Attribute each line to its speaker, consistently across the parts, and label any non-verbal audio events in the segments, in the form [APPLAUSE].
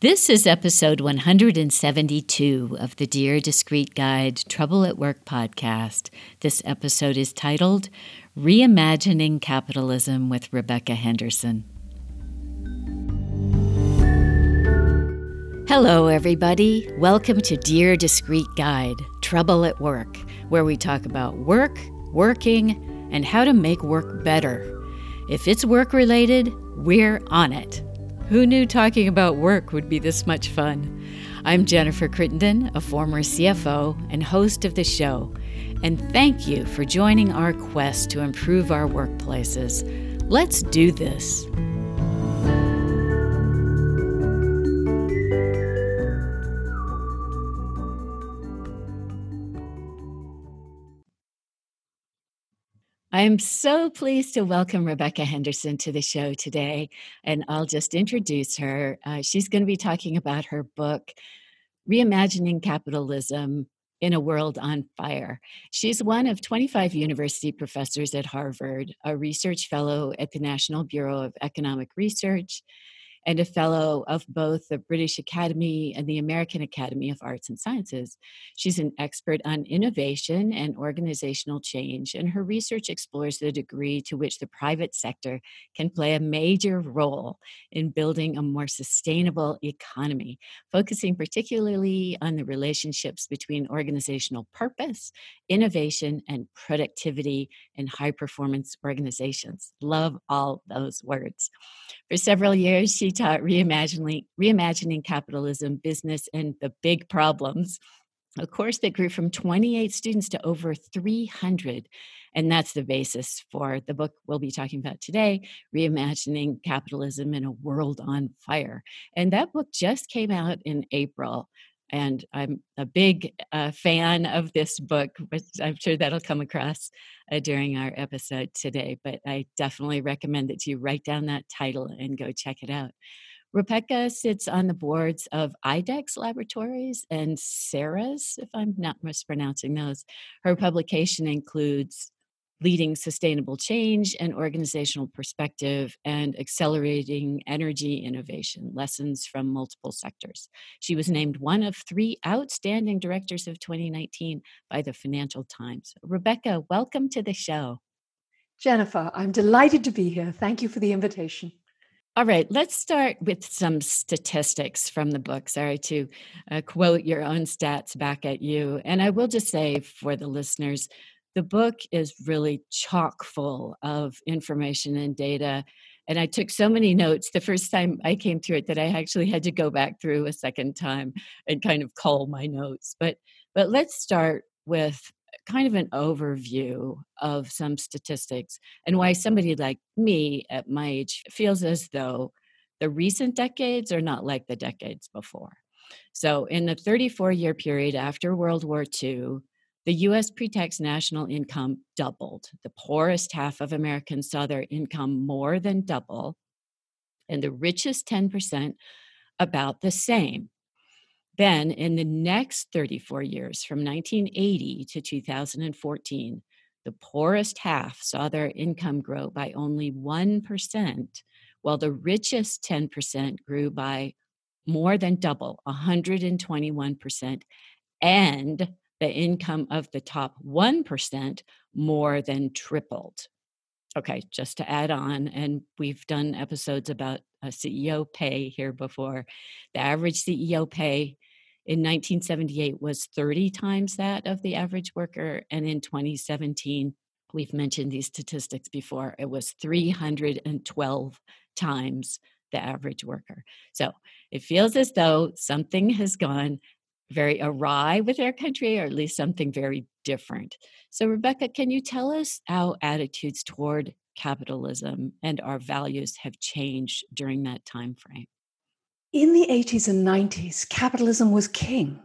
Speaker 1: This is episode 172 of the Dear Discreet Guide Trouble at Work podcast. This episode is titled Reimagining Capitalism with Rebecca Henderson. Hello, everybody. Welcome to Dear Discreet Guide Trouble at Work, where we talk about work, working, and how to make work better. If it's work related, we're on it. Who knew talking about work would be this much fun? I'm Jennifer Crittenden, a former CFO and host of the show, and thank you for joining our quest to improve our workplaces. Let's do this. I am so pleased to welcome Rebecca Henderson to the show today. And I'll just introduce her. Uh, she's going to be talking about her book, Reimagining Capitalism in a World on Fire. She's one of 25 university professors at Harvard, a research fellow at the National Bureau of Economic Research, and a fellow of both the British Academy and the American Academy of Arts and Sciences. She's an expert on innovation and organizational change, and her research explores the degree to which the private sector can play a major role in building a more sustainable economy, focusing particularly on the relationships between organizational purpose, innovation, and productivity in high performance organizations. Love all those words. For several years, she taught reimagining, reimagining capitalism, business, and the big problems. A course that grew from 28 students to over 300. And that's the basis for the book we'll be talking about today Reimagining Capitalism in a World on Fire. And that book just came out in April. And I'm a big uh, fan of this book, which I'm sure that'll come across uh, during our episode today. But I definitely recommend that you write down that title and go check it out. Rebecca sits on the boards of IDEXX Laboratories and Ceres, if I'm not mispronouncing those. Her publication includes leading sustainable change and organizational perspective and accelerating energy innovation lessons from multiple sectors. She was named one of three outstanding directors of 2019 by the financial times. Rebecca welcome to the show.
Speaker 2: Jennifer i'm delighted to be here. Thank you for the invitation.
Speaker 1: All right, let's start with some statistics from the book. Sorry to uh, quote your own stats back at you. And I will just say for the listeners, the book is really chock full of information and data. And I took so many notes the first time I came through it that I actually had to go back through a second time and kind of cull my notes. But but let's start with kind of an overview of some statistics and why somebody like me at my age feels as though the recent decades are not like the decades before. So, in the 34 year period after World War II, the US pre tax national income doubled. The poorest half of Americans saw their income more than double, and the richest 10% about the same. Then, in the next 34 years, from 1980 to 2014, the poorest half saw their income grow by only 1%, while the richest 10% grew by more than double, 121%, and the income of the top 1% more than tripled. Okay, just to add on, and we've done episodes about CEO pay here before. The average CEO pay in 1978 was 30 times that of the average worker, and in 2017, we've mentioned these statistics before, it was 312 times the average worker. So it feels as though something has gone very awry with our country, or at least something very different. So, Rebecca, can you tell us how attitudes toward capitalism and our values have changed during that time frame?
Speaker 2: In the 80s and 90s, capitalism was king.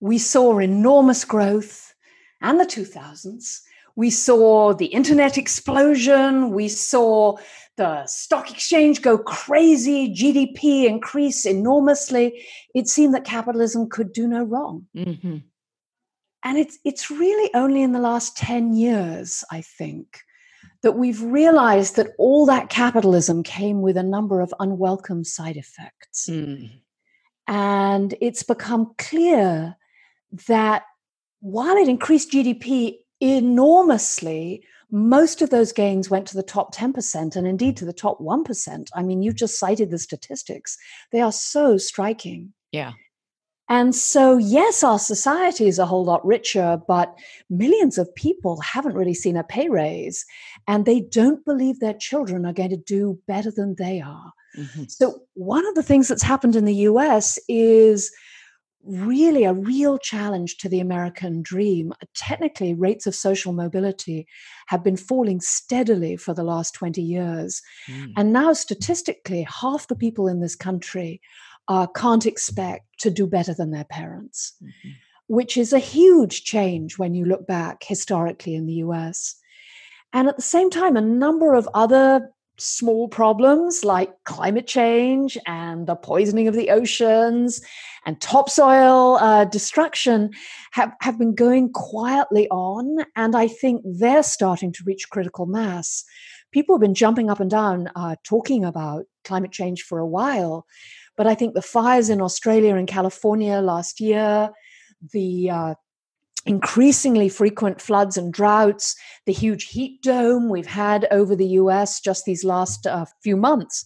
Speaker 2: We saw enormous growth, and the 2000s. We saw the internet explosion. We saw the stock exchange go crazy, GDP increase enormously. It seemed that capitalism could do no wrong. Mm-hmm. And it's, it's really only in the last 10 years, I think, that we've realized that all that capitalism came with a number of unwelcome side effects. Mm. And it's become clear that while it increased GDP enormously, most of those gains went to the top 10% and indeed to the top 1%. I mean, you just cited the statistics, they are so striking.
Speaker 1: Yeah.
Speaker 2: And so, yes, our society is a whole lot richer, but millions of people haven't really seen a pay raise and they don't believe their children are going to do better than they are. Mm-hmm. So, one of the things that's happened in the US is really a real challenge to the American dream. Technically, rates of social mobility have been falling steadily for the last 20 years. Mm. And now, statistically, half the people in this country uh, can't expect to do better than their parents, mm-hmm. which is a huge change when you look back historically in the US. And at the same time, a number of other small problems like climate change and the poisoning of the oceans and topsoil uh, destruction have, have been going quietly on. And I think they're starting to reach critical mass. People have been jumping up and down uh, talking about climate change for a while. But I think the fires in Australia and California last year, the uh, increasingly frequent floods and droughts, the huge heat dome we've had over the US just these last uh, few months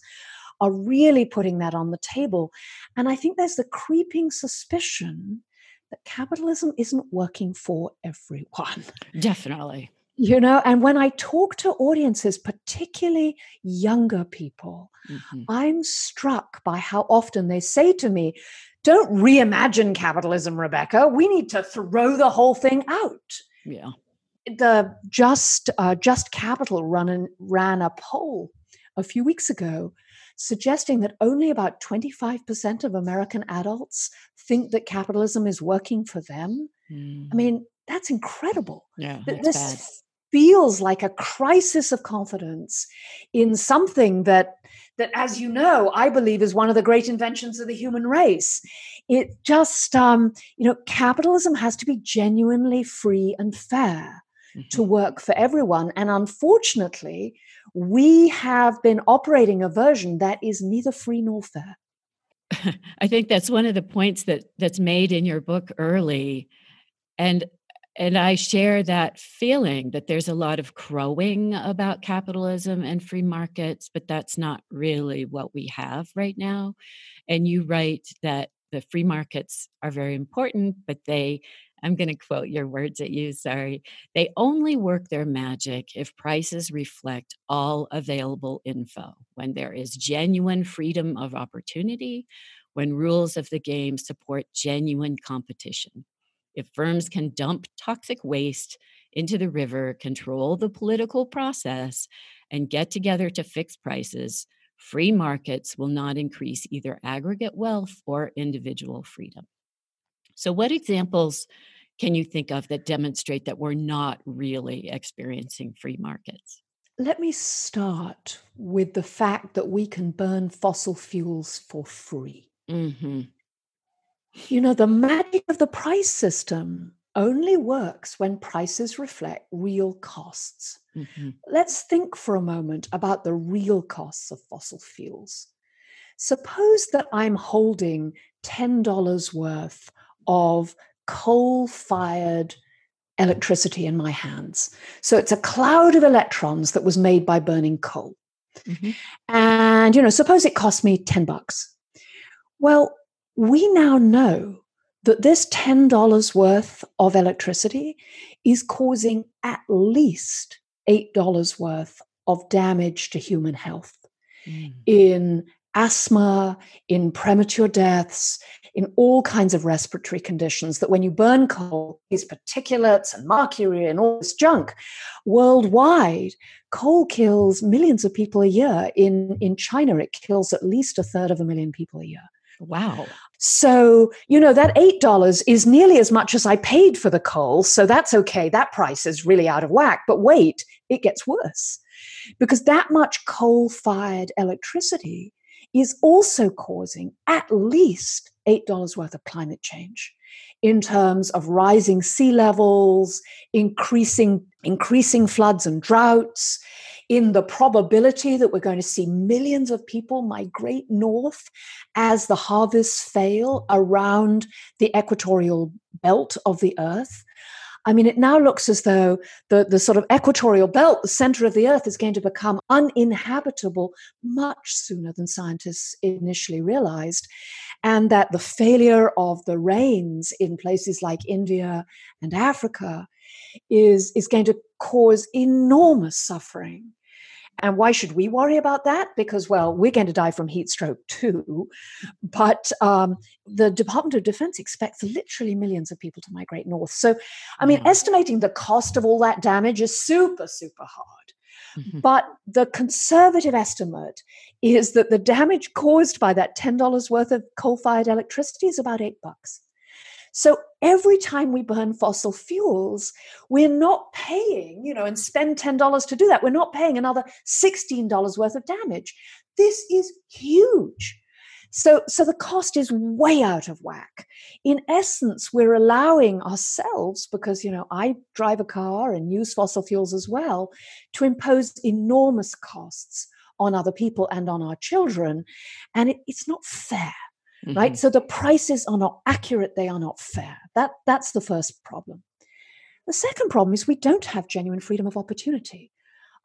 Speaker 2: are really putting that on the table. And I think there's the creeping suspicion that capitalism isn't working for everyone.
Speaker 1: Definitely.
Speaker 2: You know, and when I talk to audiences, particularly younger people, mm-hmm. I'm struck by how often they say to me, don't reimagine capitalism, Rebecca. We need to throw the whole thing out.
Speaker 1: Yeah.
Speaker 2: The Just uh, Just Capital run and ran a poll a few weeks ago suggesting that only about 25% of American adults think that capitalism is working for them. Mm. I mean, that's incredible.
Speaker 1: Yeah,
Speaker 2: that's this bad. feels like a crisis of confidence in something that that, as you know, I believe is one of the great inventions of the human race. It just, um, you know, capitalism has to be genuinely free and fair mm-hmm. to work for everyone. And unfortunately, we have been operating a version that is neither free nor fair. [LAUGHS]
Speaker 1: I think that's one of the points that that's made in your book early. And and I share that feeling that there's a lot of crowing about capitalism and free markets, but that's not really what we have right now. And you write that the free markets are very important, but they, I'm going to quote your words at you, sorry, they only work their magic if prices reflect all available info, when there is genuine freedom of opportunity, when rules of the game support genuine competition if firms can dump toxic waste into the river, control the political process, and get together to fix prices, free markets will not increase either aggregate wealth or individual freedom. So, what examples can you think of that demonstrate that we're not really experiencing free markets?
Speaker 2: Let me start with the fact that we can burn fossil fuels for free. Mm-hmm. You know, the magic of the price system only works when prices reflect real costs. Mm-hmm. Let's think for a moment about the real costs of fossil fuels. Suppose that I'm holding $10 worth of coal fired electricity in my hands. So it's a cloud of electrons that was made by burning coal. Mm-hmm. And, you know, suppose it cost me 10 bucks. Well, we now know that this $10 worth of electricity is causing at least $8 worth of damage to human health mm. in asthma, in premature deaths, in all kinds of respiratory conditions. That when you burn coal, these particulates and mercury and all this junk worldwide, coal kills millions of people a year. In, in China, it kills at least a third of a million people a year.
Speaker 1: Wow.
Speaker 2: So, you know, that $8 is nearly as much as I paid for the coal. So that's okay. That price is really out of whack. But wait, it gets worse because that much coal fired electricity is also causing at least $8 worth of climate change in terms of rising sea levels, increasing, increasing floods and droughts, in the probability that we're going to see millions of people migrate north as the harvests fail around the equatorial belt of the earth. I mean, it now looks as though the, the sort of equatorial belt, the center of the earth, is going to become uninhabitable much sooner than scientists initially realized. And that the failure of the rains in places like India and Africa is, is going to cause enormous suffering. And why should we worry about that? Because, well, we're going to die from heat stroke too. But um, the Department of Defense expects literally millions of people to migrate north. So, I mean, estimating the cost of all that damage is super, super hard. Mm-hmm. But the conservative estimate is that the damage caused by that $10 worth of coal fired electricity is about eight bucks. So every time we burn fossil fuels, we're not paying, you know, and spend $10 to do that, we're not paying another $16 worth of damage. This is huge. So, so the cost is way out of whack. In essence, we're allowing ourselves, because you know I drive a car and use fossil fuels as well, to impose enormous costs on other people and on our children, and it, it's not fair mm-hmm. right? So the prices are not accurate, they are not fair. That, that's the first problem. The second problem is we don't have genuine freedom of opportunity.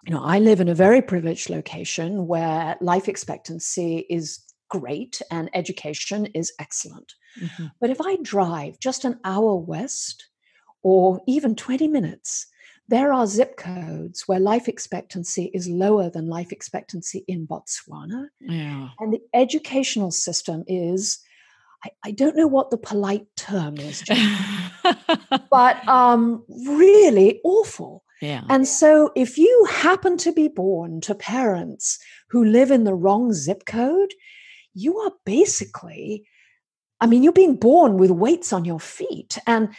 Speaker 2: You know, I live in a very privileged location where life expectancy is great and education is excellent. Mm-hmm. But if I drive just an hour west or even 20 minutes, there are zip codes where life expectancy is lower than life expectancy in Botswana. Yeah. And the educational system is, I, I don't know what the polite term is, [LAUGHS] but um, really awful. Yeah. And so if you happen to be born to parents who live in the wrong zip code, you are basically I mean, you're being born with weights on your feet. And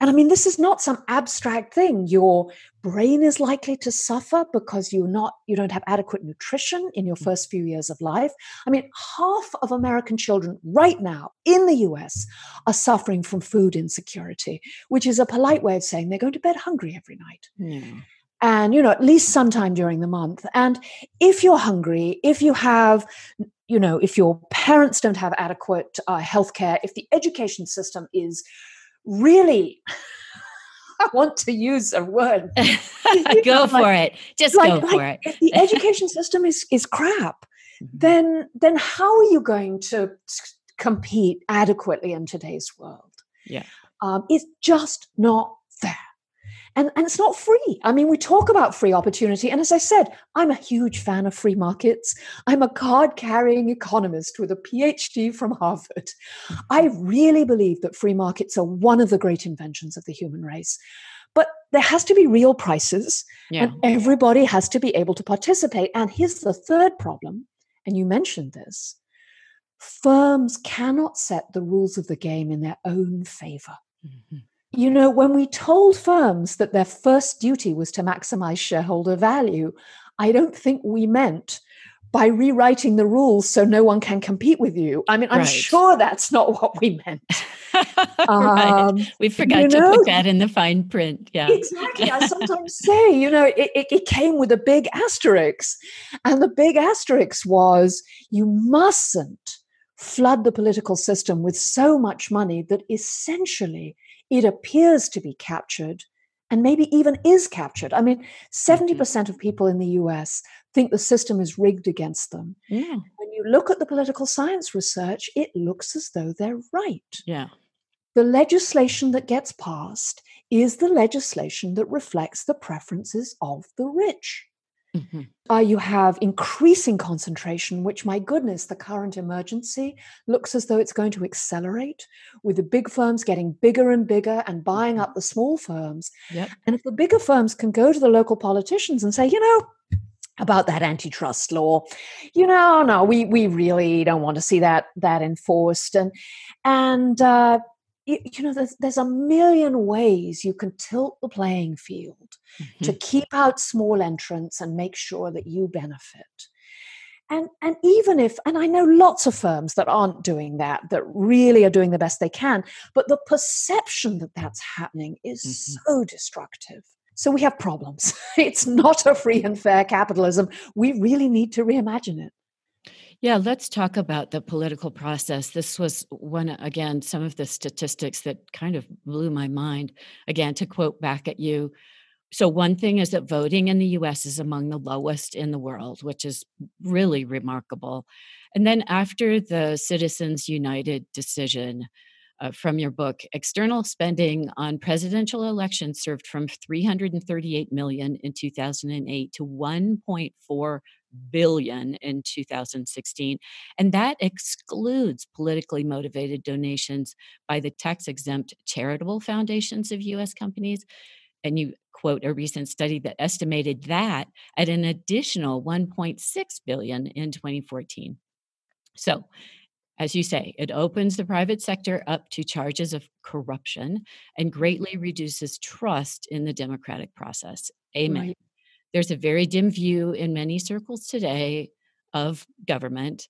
Speaker 2: and I mean, this is not some abstract thing. Your brain is likely to suffer because you're not, you don't have adequate nutrition in your mm. first few years of life. I mean, half of American children right now in the US are suffering from food insecurity, which is a polite way of saying they're going to bed hungry every night. Mm. And, you know, at least sometime during the month. And if you're hungry, if you have you know, if your parents don't have adequate uh, health care, if the education system is really [LAUGHS] I want to use a word. [LAUGHS]
Speaker 1: go for like, it. Just like, go for
Speaker 2: like, it. if the [LAUGHS] education system is is crap, mm-hmm. then then how are you going to compete adequately in today's world?
Speaker 1: Yeah,
Speaker 2: um, it's just not and, and it's not free. I mean, we talk about free opportunity. And as I said, I'm a huge fan of free markets. I'm a card carrying economist with a PhD from Harvard. I really believe that free markets are one of the great inventions of the human race. But there has to be real prices, yeah. and everybody has to be able to participate. And here's the third problem, and you mentioned this firms cannot set the rules of the game in their own favor. Mm-hmm. You know, when we told firms that their first duty was to maximize shareholder value, I don't think we meant by rewriting the rules so no one can compete with you. I mean, I'm right. sure that's not what we meant. [LAUGHS]
Speaker 1: right. Um, we forgot to know, put that in the fine print. Yeah.
Speaker 2: Exactly. I sometimes say, you know, it, it, it came with a big asterisk. And the big asterisk was you mustn't flood the political system with so much money that essentially it appears to be captured and maybe even is captured. I mean, 70% mm-hmm. of people in the US think the system is rigged against them. Yeah. When you look at the political science research, it looks as though they're right.
Speaker 1: Yeah.
Speaker 2: The legislation that gets passed is the legislation that reflects the preferences of the rich. Mm-hmm. Uh, you have increasing concentration, which, my goodness, the current emergency looks as though it's going to accelerate with the big firms getting bigger and bigger and buying mm-hmm. up the small firms. Yep. And if the bigger firms can go to the local politicians and say, you know, about that antitrust law you know no we we really don't want to see that that enforced and and uh, you know there's, there's a million ways you can tilt the playing field mm-hmm. to keep out small entrants and make sure that you benefit and and even if and i know lots of firms that aren't doing that that really are doing the best they can but the perception that that's happening is mm-hmm. so destructive So we have problems. [LAUGHS] it's not a free and fair capitalism. We really need to reimagine it.
Speaker 1: Yeah, let's talk about the political process. This was one, again, some of the statistics that kind of blew my mind. Again, to quote back at you. So, one thing is that voting in the US is among the lowest in the world, which is really remarkable. And then, after the Citizens United decision, uh, from your book external spending on presidential elections served from 338 million in 2008 to 1.4 billion in 2016 and that excludes politically motivated donations by the tax exempt charitable foundations of US companies and you quote a recent study that estimated that at an additional 1.6 billion in 2014 so as you say, it opens the private sector up to charges of corruption and greatly reduces trust in the democratic process. Amen. Right. There's a very dim view in many circles today of government.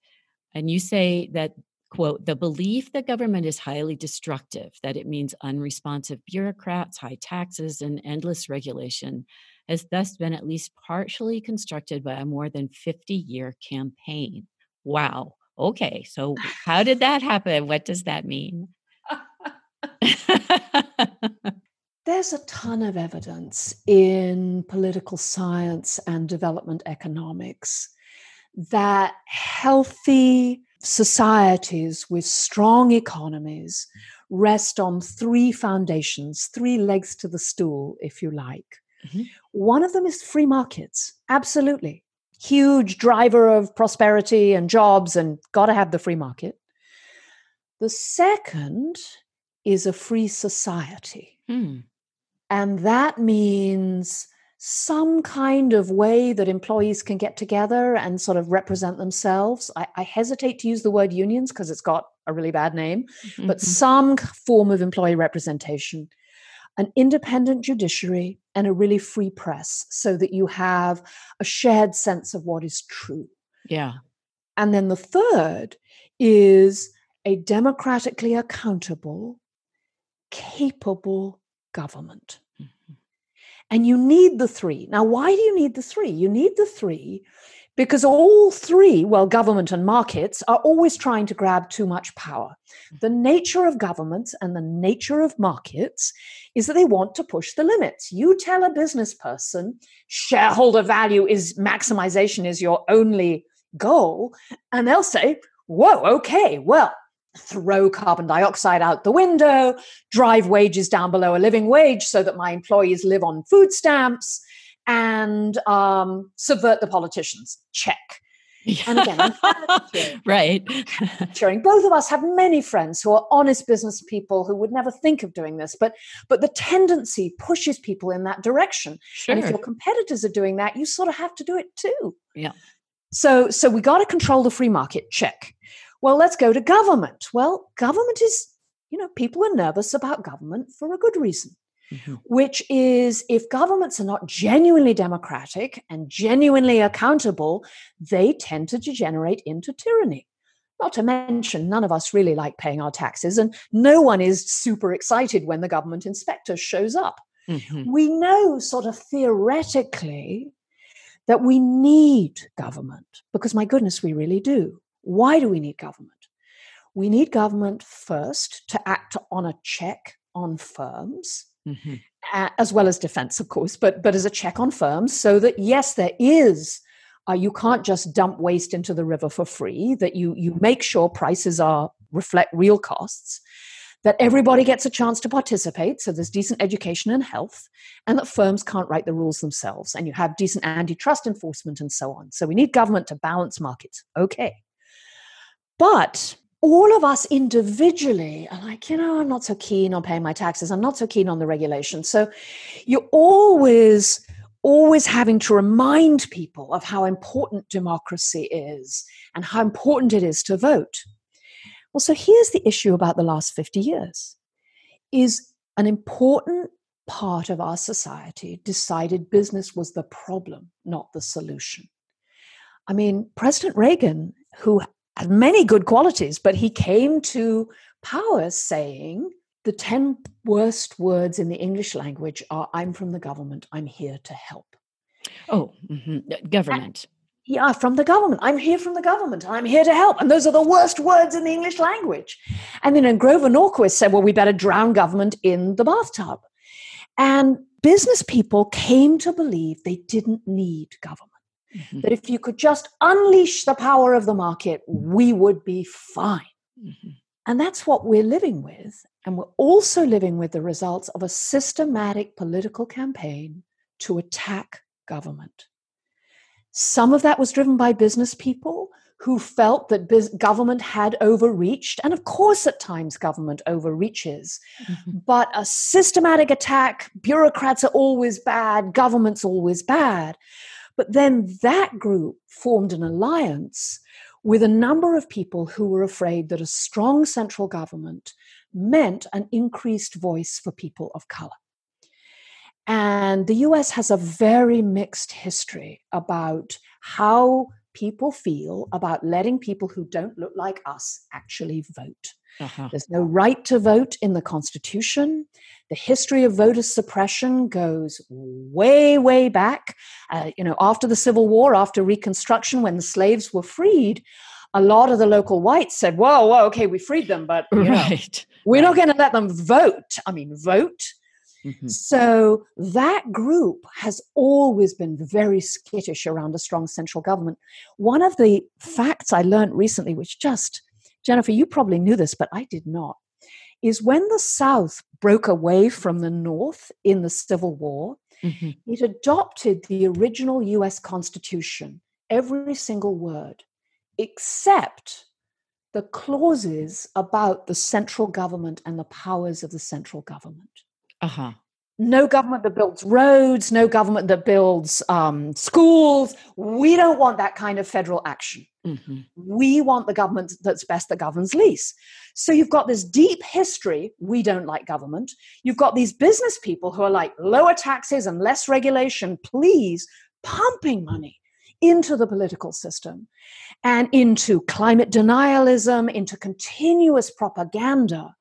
Speaker 1: And you say that, quote, the belief that government is highly destructive, that it means unresponsive bureaucrats, high taxes, and endless regulation, has thus been at least partially constructed by a more than 50 year campaign. Wow okay, so how did that happen? What does that mean? [LAUGHS] [LAUGHS] [LAUGHS]
Speaker 2: There's a ton of evidence in political science and development economics that healthy societies with strong economies rest on three foundations, three legs to the stool, if you like. Mm-hmm. One of them is free markets, absolutely huge driver of prosperity and jobs, and got to have the free market. The second is a free society. Hmm. And that means some kind of way that employees can get together and sort of represent themselves. I, I hesitate to use the word unions because it's got a really bad name, mm-hmm. but some form of employee representation an independent judiciary, and a really free press so that you have a shared sense of what is true.
Speaker 1: Yeah.
Speaker 2: And then the third is a democratically accountable, capable government. Mm-hmm. And you need the three. Now, why do you need the three? You need the three because all three, well, government and markets, are always trying to grab too much power. The nature of governments and the nature of markets is that they want to push the limits. You tell a business person shareholder value is maximization is your only goal, and they'll say, Whoa, okay, well, throw carbon dioxide out the window, drive wages down below a living wage so that my employees live on food stamps and um, subvert the politicians. Check. And again,
Speaker 1: I'm [LAUGHS] right. [LAUGHS]
Speaker 2: sharing. Both of us have many friends who are honest business people who would never think of doing this, but but the tendency pushes people in that direction. Sure. And if your competitors are doing that, you sort of have to do it too.
Speaker 1: Yeah.
Speaker 2: So so we got to control the free market. Check. Well, let's go to government. Well, government is, you know, people are nervous about government for a good reason mm-hmm. which is if governments are not genuinely democratic and genuinely accountable, they tend to degenerate into tyranny. Not to mention, none of us really like paying our taxes, and no one is super excited when the government inspector shows up. Mm-hmm. We know, sort of theoretically, that we need government because, my goodness, we really do. Why do we need government? We need government first to act on a check on firms mm-hmm. uh, as well as defense, of course, but but as a check on firms, so that yes, there is. Uh, you can't just dump waste into the river for free. That you you make sure prices are reflect real costs. That everybody gets a chance to participate, so there's decent education and health, and that firms can't write the rules themselves, and you have decent antitrust enforcement and so on. So we need government to balance markets. Okay. But all of us individually are like, you know, I'm not so keen on paying my taxes. I'm not so keen on the regulation. So you're always, always having to remind people of how important democracy is and how important it is to vote. Well, so here's the issue about the last 50 years is an important part of our society decided business was the problem, not the solution. I mean, President Reagan, who many good qualities, but he came to power saying the 10 worst words in the English language are I'm from the government, I'm here to help.
Speaker 1: Oh, mm-hmm. government.
Speaker 2: yeah, from the government. I'm here from the government. I'm here to help. And those are the worst words in the English language. And then Grover Norquist said, well, we better drown government in the bathtub. And business people came to believe they didn't need government. Mm-hmm. That if you could just unleash the power of the market, we would be fine. Mm-hmm. And that's what we're living with. And we're also living with the results of a systematic political campaign to attack government. Some of that was driven by business people who felt that biz- government had overreached. And of course, at times, government overreaches. Mm-hmm. But a systematic attack, bureaucrats are always bad, government's always bad. But then that group formed an alliance with a number of people who were afraid that a strong central government meant an increased voice for people of color. And the US has a very mixed history about how people feel about letting people who don't look like us actually vote. Uh-huh. There's no right to vote in the Constitution. The history of voter suppression goes way, way back. Uh, you know, after the Civil War, after Reconstruction, when the slaves were freed, a lot of the local whites said, "Whoa, whoa, okay, we freed them, but you right. know, we're not going to let them vote. I mean, vote." Mm-hmm. So that group has always been very skittish around a strong central government. One of the facts I learned recently, which just, Jennifer, you probably knew this, but I did not, is when the South broke away from the North in the Civil War, mm-hmm. it adopted the original US Constitution, every single word, except the clauses about the central government and the powers of the central government. Uh-huh. No government that builds roads, no government that builds um, schools. We don't want that kind of federal action. Mm-hmm. We want the government that's best that governs least. So you've got this deep history. We don't like government. You've got these business people who are like lower taxes and less regulation, please, pumping money into the political system and into climate denialism, into continuous propaganda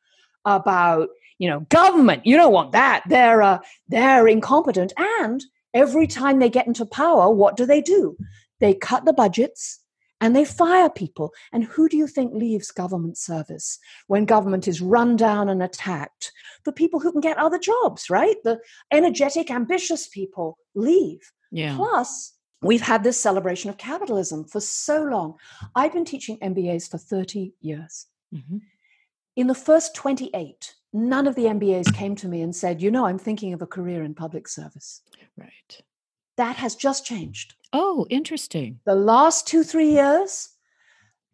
Speaker 2: about you know government you don't want that. They're uh, they're incompetent. And every time they get into power what do they do? They cut the budgets and they fire people. And who do you think leaves government service when government is run down and attacked? The people who can get other jobs right? The energetic ambitious people leave. Yeah. plus we've had this celebration of capitalism for so long. I've been teaching mbas for 30 years. Mm-hmm. in the first 28 none of the MBAs came to me and said, you know, I'm thinking of a career in public service.
Speaker 1: Right.
Speaker 2: That has just changed.
Speaker 1: Oh, interesting.
Speaker 2: The last two, three years,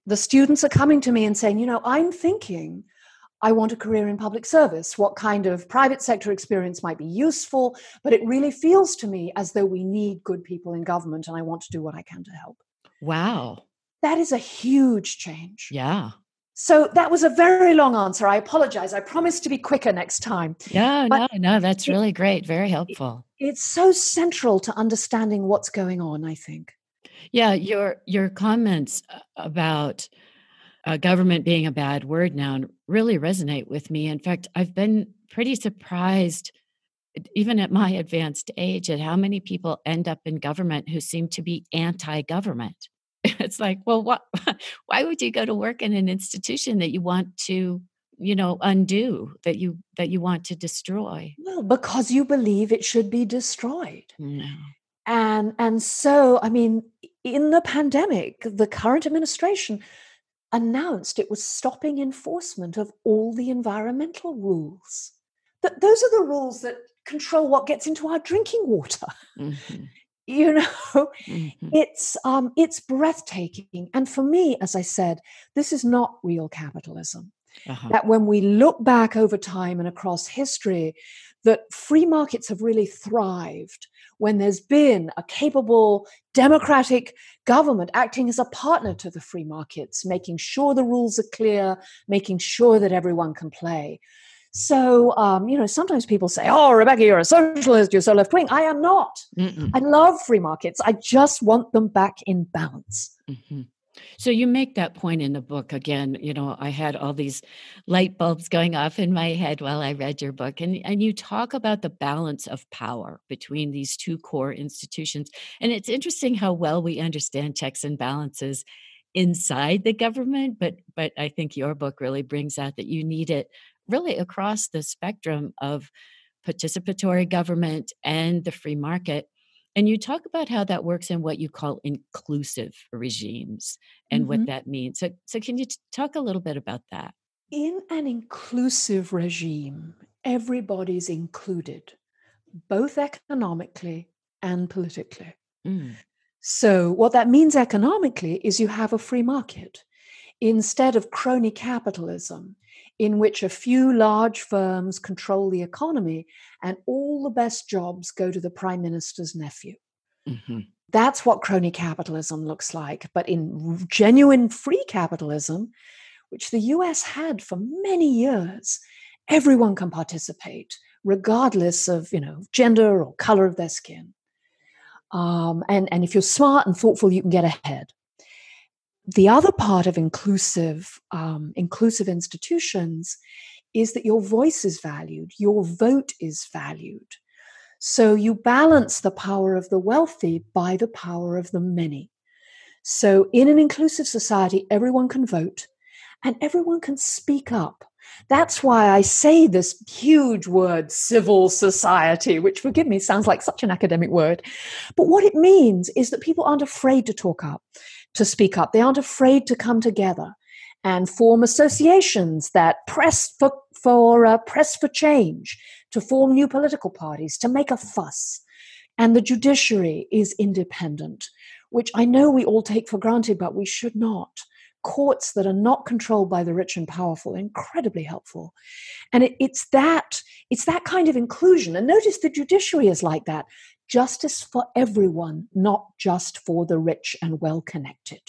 Speaker 2: the students are coming to me and saying, you know, I'm thinking I want a career in public service. What kind of private sector experience might be useful? But it really feels to me as though we need good people in government, and I want to do what I can to help.
Speaker 1: Wow.
Speaker 2: That is a huge change.
Speaker 1: Yeah.
Speaker 2: So that was a very long answer. I apologize. I promise to be quicker next time.
Speaker 1: Yeah, no, no, that's really great. Very helpful.
Speaker 2: It's so central to understanding what's going on, I think.
Speaker 1: Yeah, your your comments about uh, government being a bad word now really resonate with me. In fact, I've been pretty surprised even at my advanced age at how many people end up in government who seem to be anti-government [LAUGHS] it's like well what [LAUGHS] why would you go to work in an institution that you want to you know undo that you that you want to destroy?
Speaker 2: Well because you believe it should be destroyed.
Speaker 1: No.
Speaker 2: and and so i mean in the pandemic the current administration announced it was stopping enforcement of all the environmental rules. That those are the rules that control what gets into our drinking water. Mm-hmm you know [LAUGHS] mm-hmm. it's um it's breathtaking and for me as i said this is not real capitalism uh-huh. that when we look back over time and across history that free markets have really thrived when there's been a capable democratic government acting as a partner to the free markets making sure the rules are clear making sure that everyone can play so, um, you know, sometimes people say, oh, Rebecca, you're a socialist, you're so left wing. I am not. Mm-mm. I love free markets. I just want them back in balance. Mm-hmm.
Speaker 1: So you make that point in the book again. You know, I had all these light bulbs going off in my head while I read your book, and and you talk about the balance of power between these two core institutions. And it's interesting how well we understand checks and balances inside the government, but but I think your book really brings out that you need it really across the spectrum of participatory government and the free market and you talk about how that works in what you call inclusive regimes and
Speaker 2: Mm-hmm.
Speaker 1: what that means. So, so can you t- talk a little bit about that?
Speaker 2: In an inclusive regime, everybody's included, both economically and politically.
Speaker 1: Mm,
Speaker 2: So, what that means economically is you have a free market instead of crony capitalism, in which a few large firms control the economy and all the best jobs go to the prime minister's nephew.
Speaker 1: mhm,
Speaker 2: That's what crony capitalism looks like. But in genuine free capitalism, which the US had for many years, everyone can participate, regardless of you know gender or color of their skin. Um, and, and if you're smart and thoughtful, you can get ahead. The other part of inclusive, um, inclusive institutions is that your voice is valued, your vote is valued. So you balance the power of the wealthy by the power of the many. So in an inclusive society, everyone can vote and everyone can speak up. That's why I say this huge word, civil society, which, forgive me, sounds like such an academic word. But what it means is that people aren't afraid to talk up, to speak up. They aren't afraid to come together and form associations that press for, for uh, press for change, to form new political parties, to make a fuss. And the judiciary is independent, which I know we all take for granted, but we should not courts that are not controlled by the rich and powerful incredibly helpful and it, it's that it's that kind of inclusion and notice the judiciary is like that justice for everyone not just for the rich and well connected.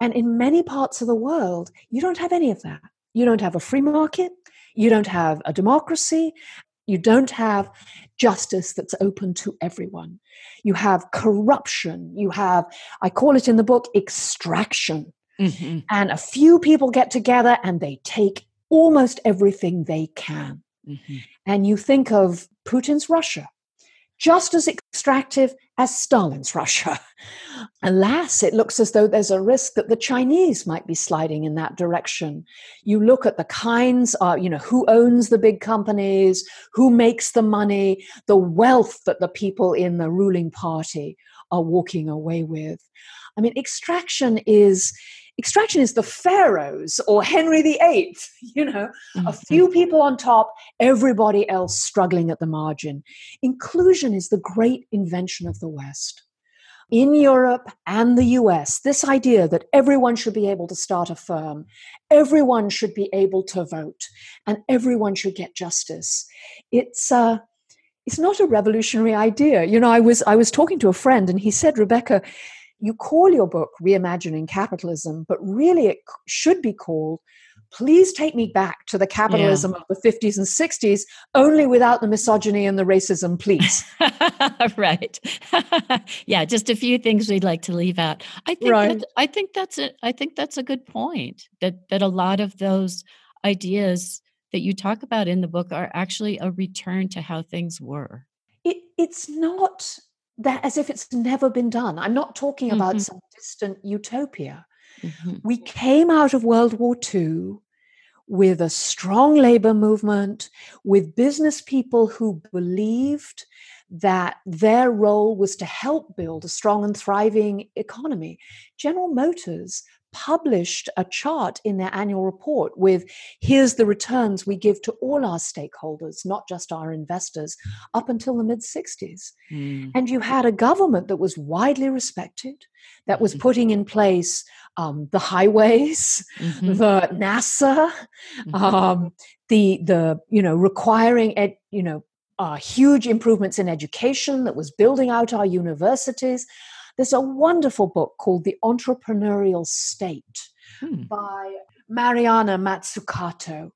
Speaker 2: And in many parts of the world you don't have any of that. You don't have a free market. You don't have a democracy. You don't have justice that's open to everyone. You have corruption. You have i call it in the book extraction.
Speaker 1: Mhm,
Speaker 2: and a few people get together and they take almost everything they can.
Speaker 1: mhm.
Speaker 2: And you think of Putin's Russia, just as extractive as Stalin's Russia. [LAUGHS] Alas, it looks as though there's a risk that the Chinese might be sliding in that direction. You look at the kinds of, you know, who owns the big companies, who makes the money, the wealth that the people in the ruling party are walking away with. I mean, extraction is extraction is the pharaohs or henry viii [LAUGHS] you know? A
Speaker 1: Mhm.
Speaker 2: few people on top everybody else struggling at the margin. Inclusion is the great invention of the west. In europe and the us this idea that everyone should be able to start a firm everyone should be able to vote and everyone should get justice it's uh it's not a revolutionary idea. You know i was i was talking to a friend and he said rebecca you call your book Reimagining Capitalism, but really it should be called Please Take Me Back to the Capitalism of the 50s and 60s, only without the misogyny and the racism, please. [LAUGHS]
Speaker 1: right. [LAUGHS] yeah, just a few things we'd like to leave out. I think
Speaker 2: Right.
Speaker 1: that, I think that's a I think that's a good point. That that a lot of those ideas that you talk about in the book are actually a return to how things were.
Speaker 2: It, it's not that as if it's never been done. I'm not talking about
Speaker 1: Mhm.
Speaker 2: some distant utopia.
Speaker 1: Mhm.
Speaker 2: We came out of World War II with a strong labor movement, with business people who believed that their role was to help build a strong and thriving economy. General Motors published a chart in their annual report with here's the returns we give to all our stakeholders, not just our investors, up until the mid 60s.
Speaker 1: Mm.
Speaker 2: And you had a government that was widely respected, that was
Speaker 1: Mhm.
Speaker 2: putting in place um, the highways,
Speaker 1: Mhm.
Speaker 2: the NASA,
Speaker 1: Mhm.
Speaker 2: um, the the you know requiring ed, you know uh, huge improvements in education that was building out our universities. There's a wonderful book called The Entrepreneurial State
Speaker 1: Hmm.
Speaker 2: by Mariana Mazzucato,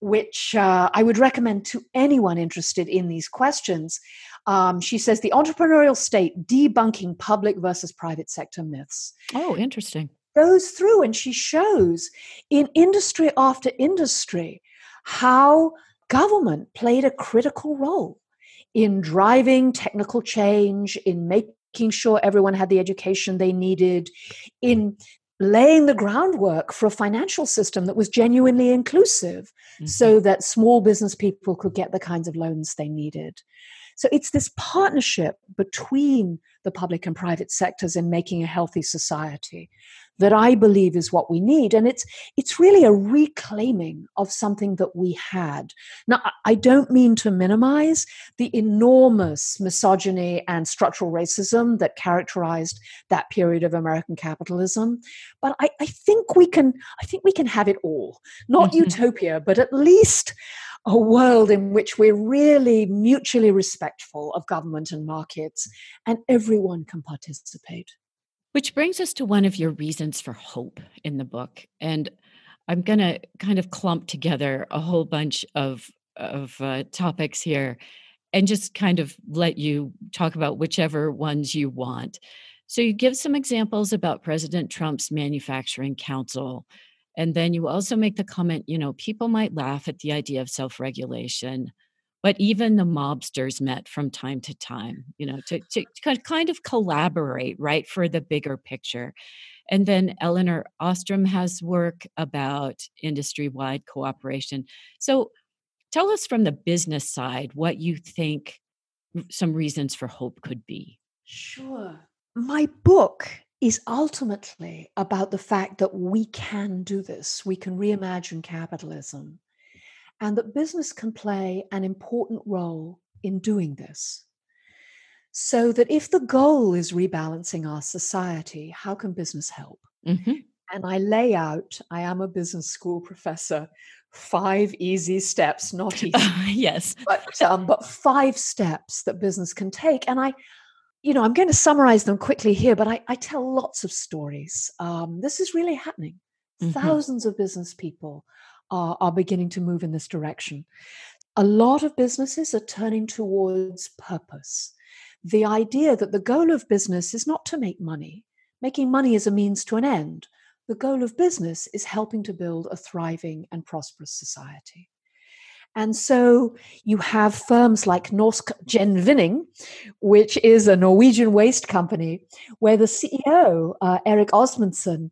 Speaker 2: which uh, I would recommend to anyone interested in these questions. Um, she says the entrepreneurial state debunking public versus private sector myths.
Speaker 1: Oh, interesting.
Speaker 2: goes through and she shows in industry after industry how government played a critical role in driving technical change, in making sure everyone had the education they needed, in laying the groundwork for a financial system that was genuinely inclusive mm-hmm. so that small business people could get the kinds of loans they needed. So it's this partnership between the public and private sectors in making a healthy society that I believe is what we need. And it's it's really a reclaiming of something that we had. Now, I don't mean to minimize the enormous misogyny and structural racism that characterized that period of American capitalism, but I, I think we can I think we can have it all. Not mm-hmm. utopia, but at least a world in which we're really mutually respectful of government and markets and everyone can participate.
Speaker 1: Which brings us to one of your reasons for hope in the book. And I'm going to kind of clump together a whole bunch of, of uh, topics here and just kind of let you talk about whichever ones you want. So, you give some examples about President Trump's manufacturing council. And then you also make the comment you know, people might laugh at the idea of self regulation but even the mobsters met from time to time you know to, to kind of collaborate right for the bigger picture. And then elinor ostrom has work about industry-wide cooperation. So tell us from the business side what you think mm, some reasons for hope could be.
Speaker 2: Sure. My book is ultimately about the fact that we can do this we can reimagine capitalism and that business can play an important role in doing this. So that if the goal is rebalancing our society, how can business help? Mm-hmm. And I lay out, I am a business school professor, five easy steps, not [LAUGHS] easy.
Speaker 1: yes.
Speaker 2: But, um, but five steps that business can take. And I, you know, I'm going to summarize them quickly here, but I, I tell lots of stories. Um, this is really happening. Mm-hmm. Thousands of business people are, are beginning to move in this direction. A lot of businesses are turning towards purpose. The idea that the goal of business is not to make money, making money is a means to an end. The goal of business is helping to build a thriving and prosperous society. And so you have firms like Norsk Gjenvinning, which is a Norwegian waste company, where the CEO, uh, Erik Osmundsen,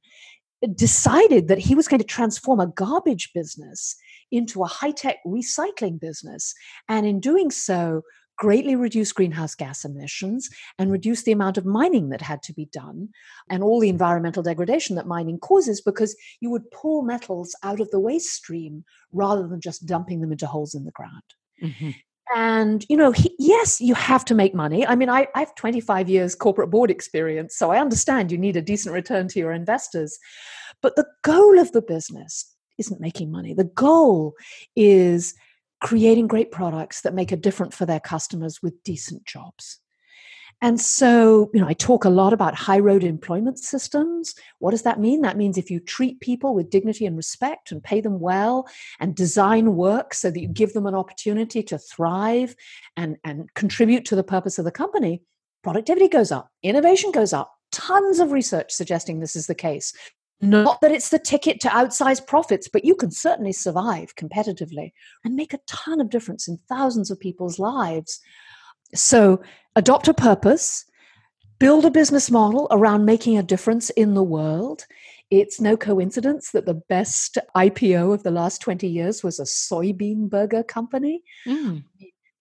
Speaker 2: decided that he was going to transform a garbage business into a high tech recycling business. And in doing so, greatly reduce greenhouse gas emissions and reduce the amount of mining that had to be done and all the environmental degradation that mining causes because you would pull metals out of the waste stream rather than just dumping them into holes in the ground. Mm-hmm. And you know he, yes you have to make money. I mean I, I have 25 years corporate board experience so i understand you need a decent return to your investors. But the goal of the business isn't making money. The goal is creating great products that make a difference for their customers with decent jobs and so, you know, I talk a lot about high road employment systems. What does that mean? That means if you treat people with dignity and respect and pay them well and design work so that you give them an opportunity to thrive and, and contribute to the purpose of the company, productivity goes up, innovation goes up. Tons of research suggesting this is the case. Not that it's the ticket to outsize profits, but you can certainly survive competitively and make a ton of difference in thousands of people's lives so, adopt a purpose, build a business model around making a difference in the world. It's no coincidence that the best IPO of the last 20 years was a soybean burger company. Mm.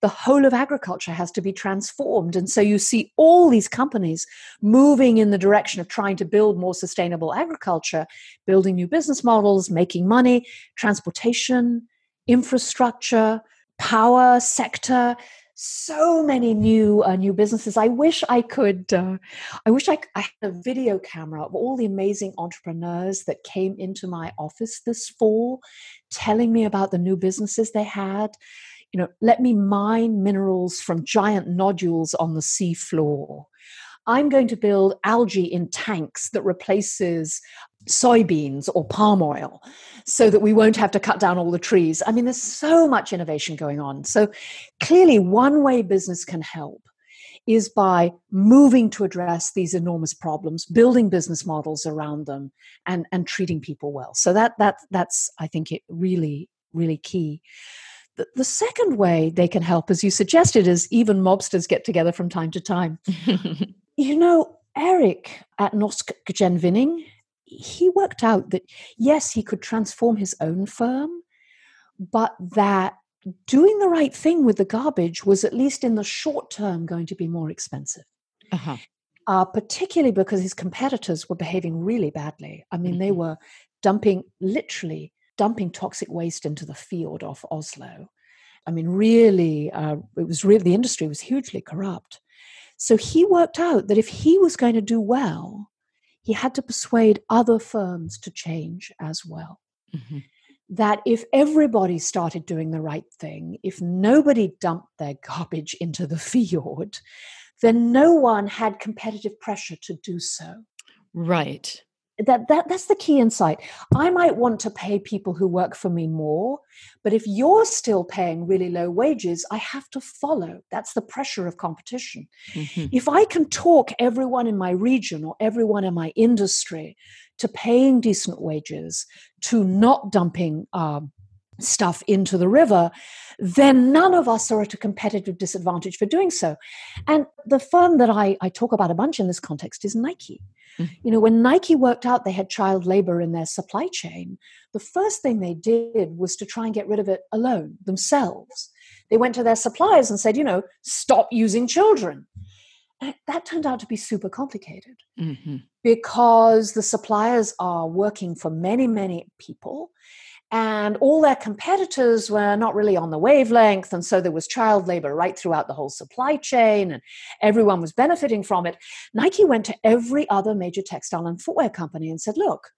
Speaker 2: The whole of agriculture has to be transformed. And so you see all these companies moving in the direction of trying to build more sustainable agriculture, building new business models, making money, transportation, infrastructure, power sector so many new uh, new businesses. I wish I could. Uh, I wish I, I, had a video camera of all the amazing entrepreneurs that came into my office this fall, telling me about the new businesses they had. You know, let me mine minerals from giant nodules on the sea floor. I'm going to build algae in tanks that replaces soybeans or palm oil so that we won't have to cut down all the trees. I mean, there's so much innovation going on. So clearly, one way business can help is by moving to address these enormous problems, building business models around them, and, and treating people well. So that that that's I think it really really key. The, the second way they can help, as you suggested, is even mobsters get together from time to time. [LAUGHS] you know, Eric at Norsk Gjenvinning, he worked out that yes, he could transform his own firm, but that doing the right thing with the garbage was at least in the short term going to be more expensive. Uh-huh. Uh, particularly because his competitors were behaving really badly. I mean, mm-hmm. they were dumping, literally dumping toxic waste into the field off Oslo. I mean, really, uh, it was really, the industry was hugely corrupt. So he worked out that if he was going to do well, he had to persuade other firms to change as well. Mm-hmm that if everybody started doing the right thing, if nobody dumped their [LAUGHS] garbage into the fjord, then no one had competitive pressure to do so.
Speaker 1: Right
Speaker 2: that, that that's the key insight. I might want to pay people who work for me more but if you're still paying really low wages i have to follow. That's the pressure of competition. Mm-hmm. if i can talk everyone in my region or everyone in my industry to paying decent wages to not dumping um, stuff into the river, then none of us are at a competitive disadvantage for doing so. And the firm that I, I talk about a bunch in this context is Nike. Mm-hmm. You know, when Nike worked out they had child labor in their supply chain, the first thing they did was to try and get rid of it alone, themselves. They went to their suppliers and said, you know, stop using children. And that turned out to be super complicated mm-hmm. because the suppliers are working for many, many people and all their competitors were not really on the wavelength and so there was child labor right throughout the whole supply chain and everyone was benefiting from it. Nike went to every other major textile and footwear company and said look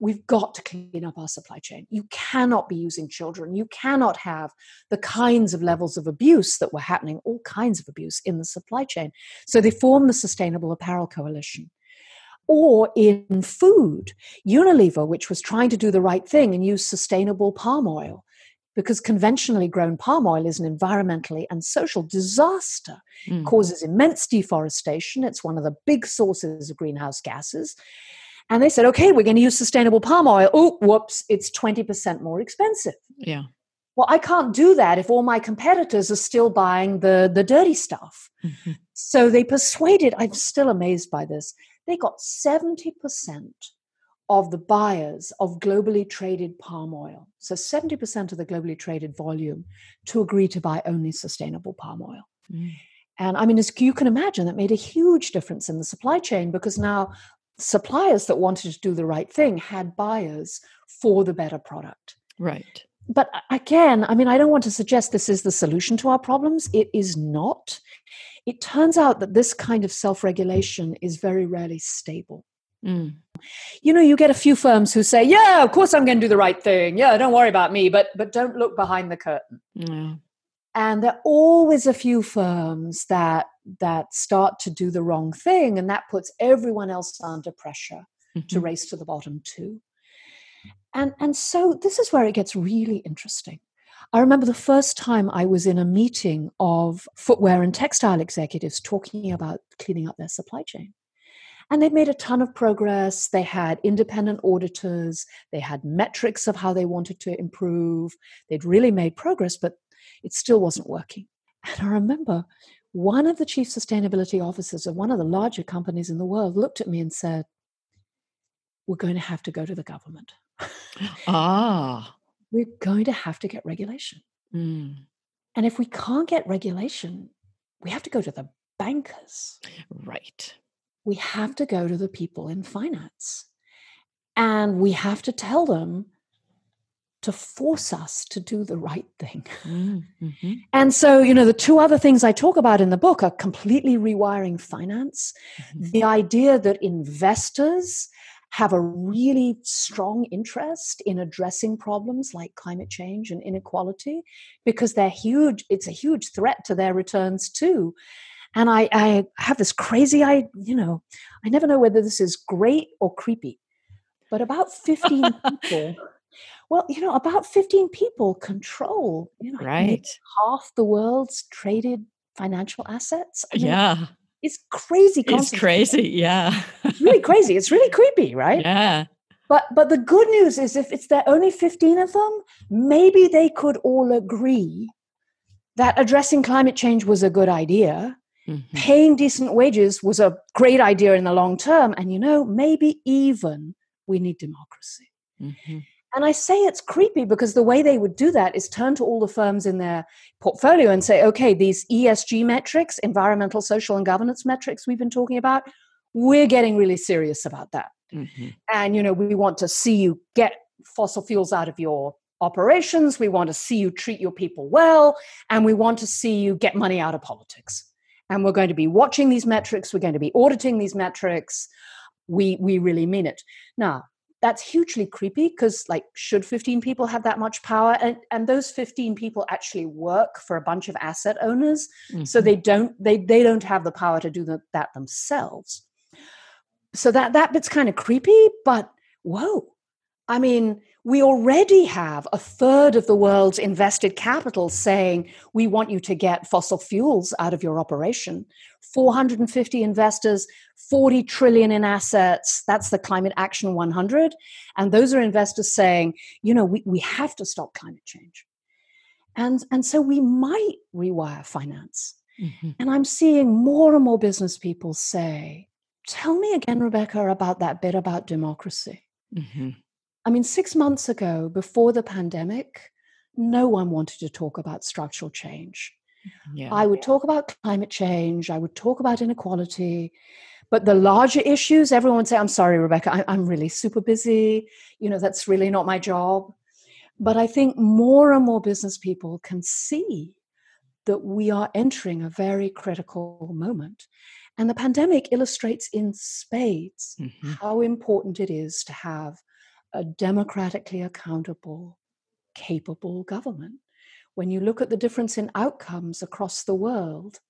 Speaker 2: we've got to clean up our supply chain. You cannot be using children. You cannot have the kinds of levels of abuse that were happening all kinds of abuse in the supply chain. So they formed the sustainable apparel coalition or in food. Unilever, which was trying to do the right thing and use sustainable palm oil, because conventionally grown palm oil is an environmentally and social disaster. Mm. causes immense deforestation. It's one of the big sources of greenhouse gases. And they said, okay, we're going to use sustainable palm oil. Oh, whoops, it's 20% more expensive.
Speaker 1: Yeah.
Speaker 2: Well, I can't do that if all my competitors are still buying the, the dirty stuff. Mm-hmm. So they persuaded, I'm still amazed by this, they got 70% of the buyers of globally traded palm oil, so 70% of the globally traded volume, to agree to buy only sustainable palm oil. Mm. And I mean, as you can imagine, that made a huge difference in the supply chain because now suppliers that wanted to do the right thing had buyers for the better product.
Speaker 1: Right.
Speaker 2: But again, I mean, I don't want to suggest this is the solution to our problems. It is not it turns out that this kind of self regulation is very rarely stable. Mm. You know, you get a few firms who say, "Yeah, of course I'm going to do the right thing. Yeah, don't worry about me," but but don't look behind the curtain. Mm. And there are always a few firms that that start to do the wrong thing, and that puts everyone else under pressure mm-hmm. to race to the bottom too. And and so this is where it gets really interesting I remember the first time I was in a meeting of footwear and textile executives talking about cleaning up their supply chain. And they'd made a ton of progress. They had independent auditors. They had metrics of how they wanted to improve. They'd really made progress, but it still wasn't working. And I remember one of the chief sustainability officers of one of the larger companies in the world looked at me and said, We're going to have to go to the government.
Speaker 1: Ah
Speaker 2: we're going to have to get regulation. Mm. And if we can't get regulation, we have to go to the bankers.
Speaker 1: Right.
Speaker 2: We have to go to the people in finance. And we have to tell them to force us to do the right thing. [LAUGHS] Mm, mm-hmm. And so, you know, the two other things I talk about in the book are completely rewiring finance, mm-hmm. the idea that investors have a really strong interest in addressing problems like climate change and inequality because they're huge it's a huge threat to their returns too and I, I have this crazy i you know i never know whether this is great or creepy but about 15 [LAUGHS] people well you know about 15 people control you know
Speaker 1: right
Speaker 2: half the world's traded financial assets.
Speaker 1: I mean, yeah.
Speaker 2: It's crazy.
Speaker 1: It's crazy. Yeah.
Speaker 2: it's really [LAUGHS] crazy. It's really creepy, right?
Speaker 1: Yeah.
Speaker 2: But but the good news is if it's there only 15 of them, maybe they could all agree that addressing climate change was a good idea. Mm-hmm. Paying decent wages was a great idea in the long term. And you know, maybe even we need democracy. Mm-hmm. And I say it's creepy because the way they would do that is turn to all the firms in their portfolio and say, okay, these ESG metrics, environmental, social, and governance metrics we've been talking about, we're getting really serious about that. Mm-hmm. And, you know, we want to see you get fossil fuels out of your operations. We want to see you treat your people well. And we want to see you get money out of politics. And we're going to be watching these metrics. We're going to be auditing these metrics. We, we really mean it. Now, that's hugely creepy because like should 15 people have that much power? And, and those 15 people actually work for a bunch of asset owners mm-hmm. so they don't they they don't have the power to do the, that themselves. So that that bit's kind of creepy but whoa. I mean we already have a third of the world's invested capital saying we want you to get fossil fuels out of your operation. 450 investors 40 trillion in assets that's the climate action 100 and those are investors saying you know we, we have to stop climate change. And and so we might rewire finance. Mm-hmm. and i'm seeing more and more business people say tell me again rebecca about that bit about democracy. Mm-hmm. I mean, six months ago, before the pandemic, no one wanted to talk about structural change. Yeah. I would talk about climate change, I would talk about inequality. But the larger issues, everyone would say, I'm sorry, Rebecca, I, I'm really super busy. You know, that's really not my job. But I think more and more business people can see that we are entering a very critical moment. And the pandemic illustrates in spades mm-hmm. how important it is to have a democratically accountable, capable government. When you look at the difference in outcomes across the world,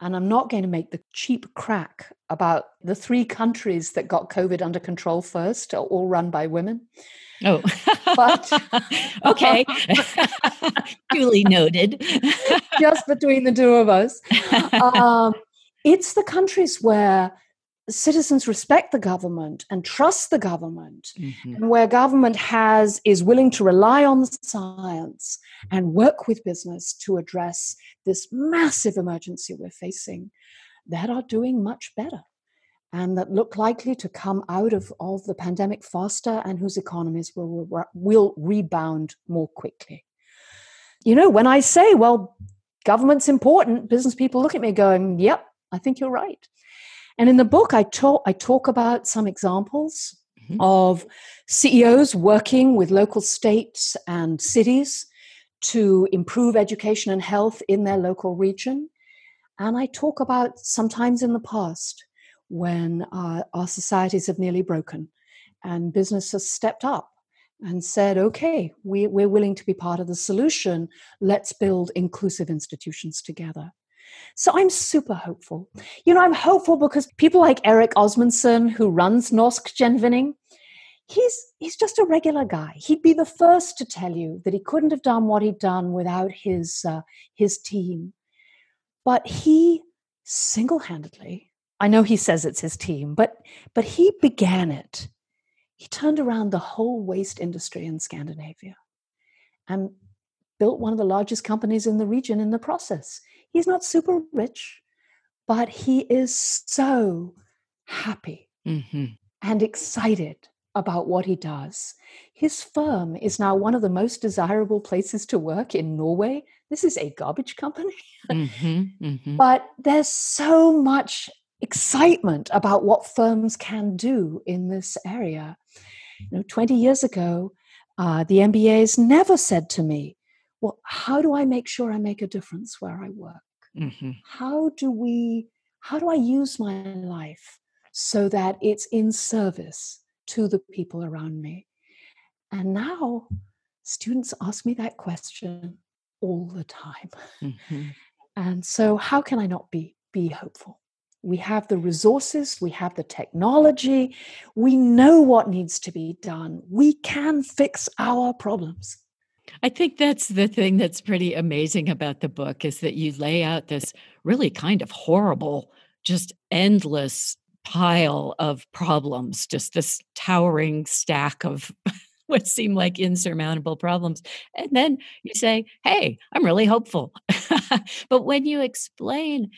Speaker 2: and I'm not going to make the cheap crack about the three countries that got COVID under control first, are all run by women.
Speaker 1: Oh, but [LAUGHS] okay, [LAUGHS] duly noted.
Speaker 2: just between the two of us, [LAUGHS] um, it's the countries where citizens respect the government and trust the government. Mm-hmm. and where government has is willing to rely on science and work with business to address this massive emergency we're facing that are doing much better and that look likely to come out of, of the pandemic faster and whose economies will, will rebound more quickly. You know when i say well government's important business people look at me going yep i think you're right and in the book, I talk, I talk about some examples mm-hmm. of CEOs working with local states and cities to improve education and health in their local region. And I talk about sometimes in the past when uh, our societies have nearly broken and business has stepped up and said, okay, we, we're willing to be part of the solution. Let's build inclusive institutions together. So I'm super hopeful. You know, I'm hopeful because people like Eric Osmundsen, who runs Norsk Gjenvinning, he's he's just a regular guy. He'd be the first to tell you that he couldn't have done what he'd done without his uh, his team. But he single-handedly, I know he says it's his team, but but he began it. He turned around the whole waste industry in Scandinavia and built one of the largest companies in the region in the process. He's not super rich, but he is so happy mm-hmm. and excited about what he does. His firm is now one of the most desirable places to work in Norway. This is a garbage company. Mm-hmm, mm-hmm. But there's so much excitement about what firms can do in this area. You know, 20 years ago, uh, the MBAs never said to me, well, how do I make sure I make a difference where I work? Mm-hmm. How do we, how do I use my life so that it's in service to the people around me? And now students ask me that question all the time. Mm-hmm. [LAUGHS] And so, how can I not be, be hopeful? We have the resources, we have the technology, we know what needs to be done. We can fix our problems.
Speaker 1: I think that's the thing that's pretty amazing about the book is that you lay out this really kind of horrible, just endless pile of problems, just this towering stack of [LAUGHS] what seem like insurmountable problems. And then you say, Hey, I'm really hopeful. [LAUGHS] but when you explain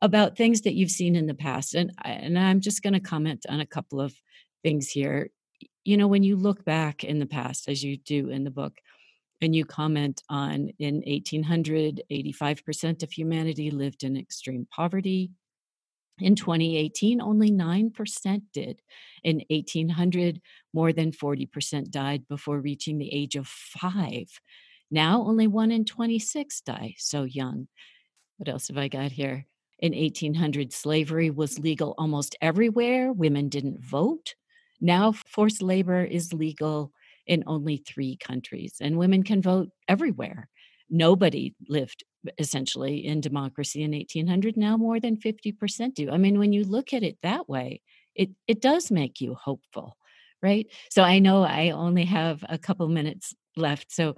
Speaker 1: about things that you've seen in the past, and, and I'm just going to comment on a couple of things here. You know, when you look back in the past, as you do in the book, and you comment on in 1800, 85% of humanity lived in extreme poverty. In 2018, only 9% did. In 1800, more than 40% died before reaching the age of five. Now, only one in 26 die so young. What else have I got here? In 1800, slavery was legal almost everywhere. Women didn't vote. Now, forced labor is legal in only three countries, and women can vote everywhere. Nobody lived essentially in democracy in 1800. Now more than 50% do. I mean, when you look at it that way, it, it does make you hopeful, right? So I know I only have a couple minutes left. So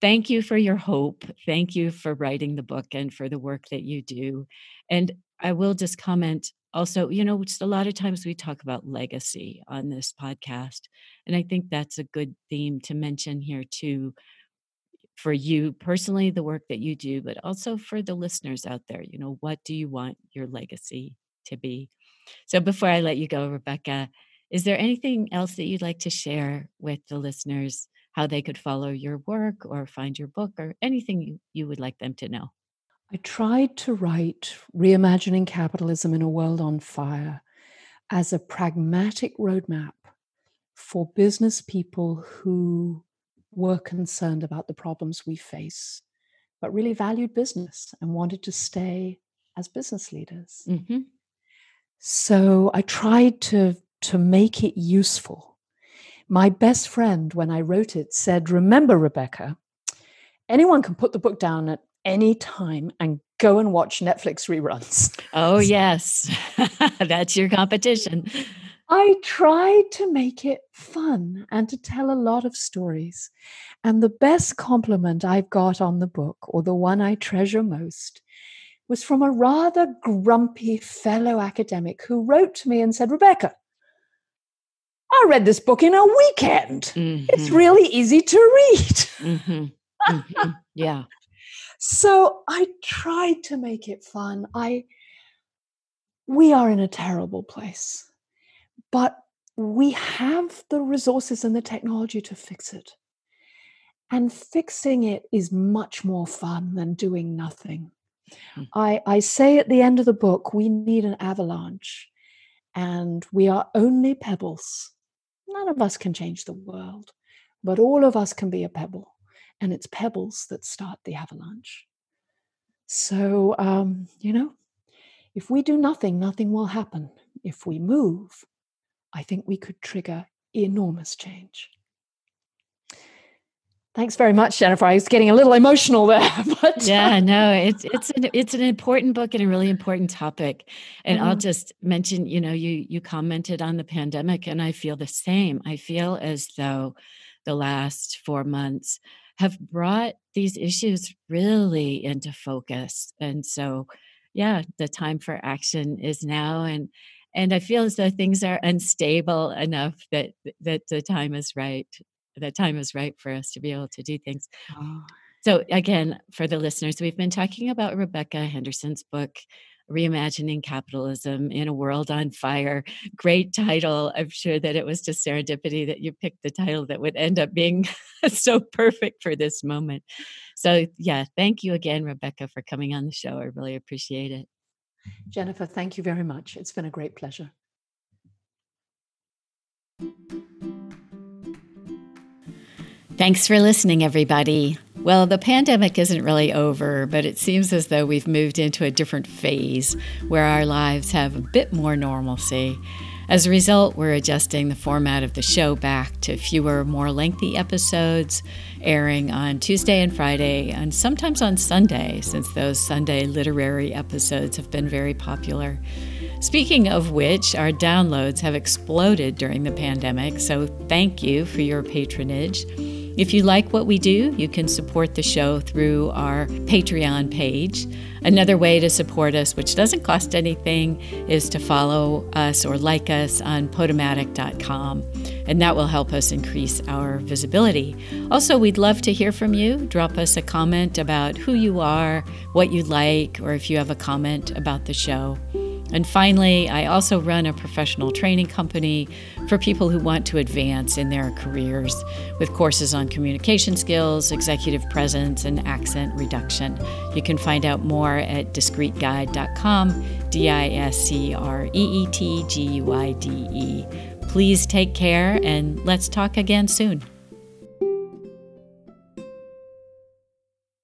Speaker 1: thank you for your hope. Thank you for writing the book and for the work that you do. And I will just comment also, you know, a lot of times we talk about legacy on this podcast. And I think that's a good theme to mention here too for you personally, the work that you do, but also for the listeners out there. You know, what do you want your legacy to be? So before I let you go, Rebecca, is there anything else that you'd like to share with the listeners, how they could follow your work or find your book or anything you, you would like them to know?
Speaker 2: I tried to write Reimagining Capitalism in a World on Fire as a pragmatic roadmap for business people who were concerned about the problems we face, but really valued business and wanted to stay as business leaders. Mm-hmm. So I tried to, to make it useful. My best friend, when I wrote it, said, Remember, Rebecca, anyone can put the book down at any time and go and watch Netflix reruns.
Speaker 1: Oh, yes. [LAUGHS] That's your competition.
Speaker 2: I tried to make it fun and to tell a lot of stories. And the best compliment I've got on the book, or the one I treasure most, was from a rather grumpy fellow academic who wrote to me and said, Rebecca, I read this book in a weekend. Mm-hmm. It's really easy to read. Mm-hmm. [LAUGHS]
Speaker 1: Mm-hmm. Yeah.
Speaker 2: So I tried to make it fun. I we are in a terrible place, but we have the resources and the technology to fix it. And fixing it is much more fun than doing nothing. Mm. I, I say at the end of the book, we need an avalanche, and we are only pebbles. None of us can change the world, but all of us can be a pebble and it's pebbles that start the avalanche. So, um, you know, if we do nothing, nothing will happen. If we move, I think we could trigger enormous change. Thanks very much, Jennifer. I was getting a little emotional there, [LAUGHS]
Speaker 1: but yeah, no, it's it's an it's an important book and a really important topic. And mm-hmm. I'll just mention, you know, you you commented on the pandemic, and I feel the same. I feel as though the last four months have brought these issues really into focus. And so, yeah, the time for action is now. And and I feel as though things are unstable enough that that the time is right. The time is right for us to be able to do things. Oh. So again, for the listeners, we've been talking about Rebecca Henderson's book, Reimagining Capitalism in a World on Fire. Great title. I'm sure that it was just serendipity that you picked the title that would end up being [LAUGHS] so perfect for this moment. So, yeah, thank you again, Rebecca, for coming on the show. I really appreciate it.
Speaker 2: Jennifer, thank you very much. It's been a great pleasure.
Speaker 1: Thanks for listening, everybody. Well, the pandemic isn't really over, but it seems as though we've moved into a different phase where our lives have a bit more normalcy. As a result, we're adjusting the format of the show back to fewer, more lengthy episodes, airing on Tuesday and Friday, and sometimes on Sunday, since those Sunday literary episodes have been very popular. Speaking of which, our downloads have exploded during the pandemic, so thank you for your patronage. If you like what we do, you can support the show through our Patreon page. Another way to support us, which doesn't cost anything, is to follow us or like us on Podomatic.com, and that will help us increase our visibility. Also, we'd love to hear from you. Drop us a comment about who you are, what you like, or if you have a comment about the show. And finally, I also run a professional training company for people who want to advance in their careers with courses on communication skills, executive presence, and accent reduction. You can find out more at discreetguide.com, D I S C R E E T G U I D E. Please take care and let's talk again soon.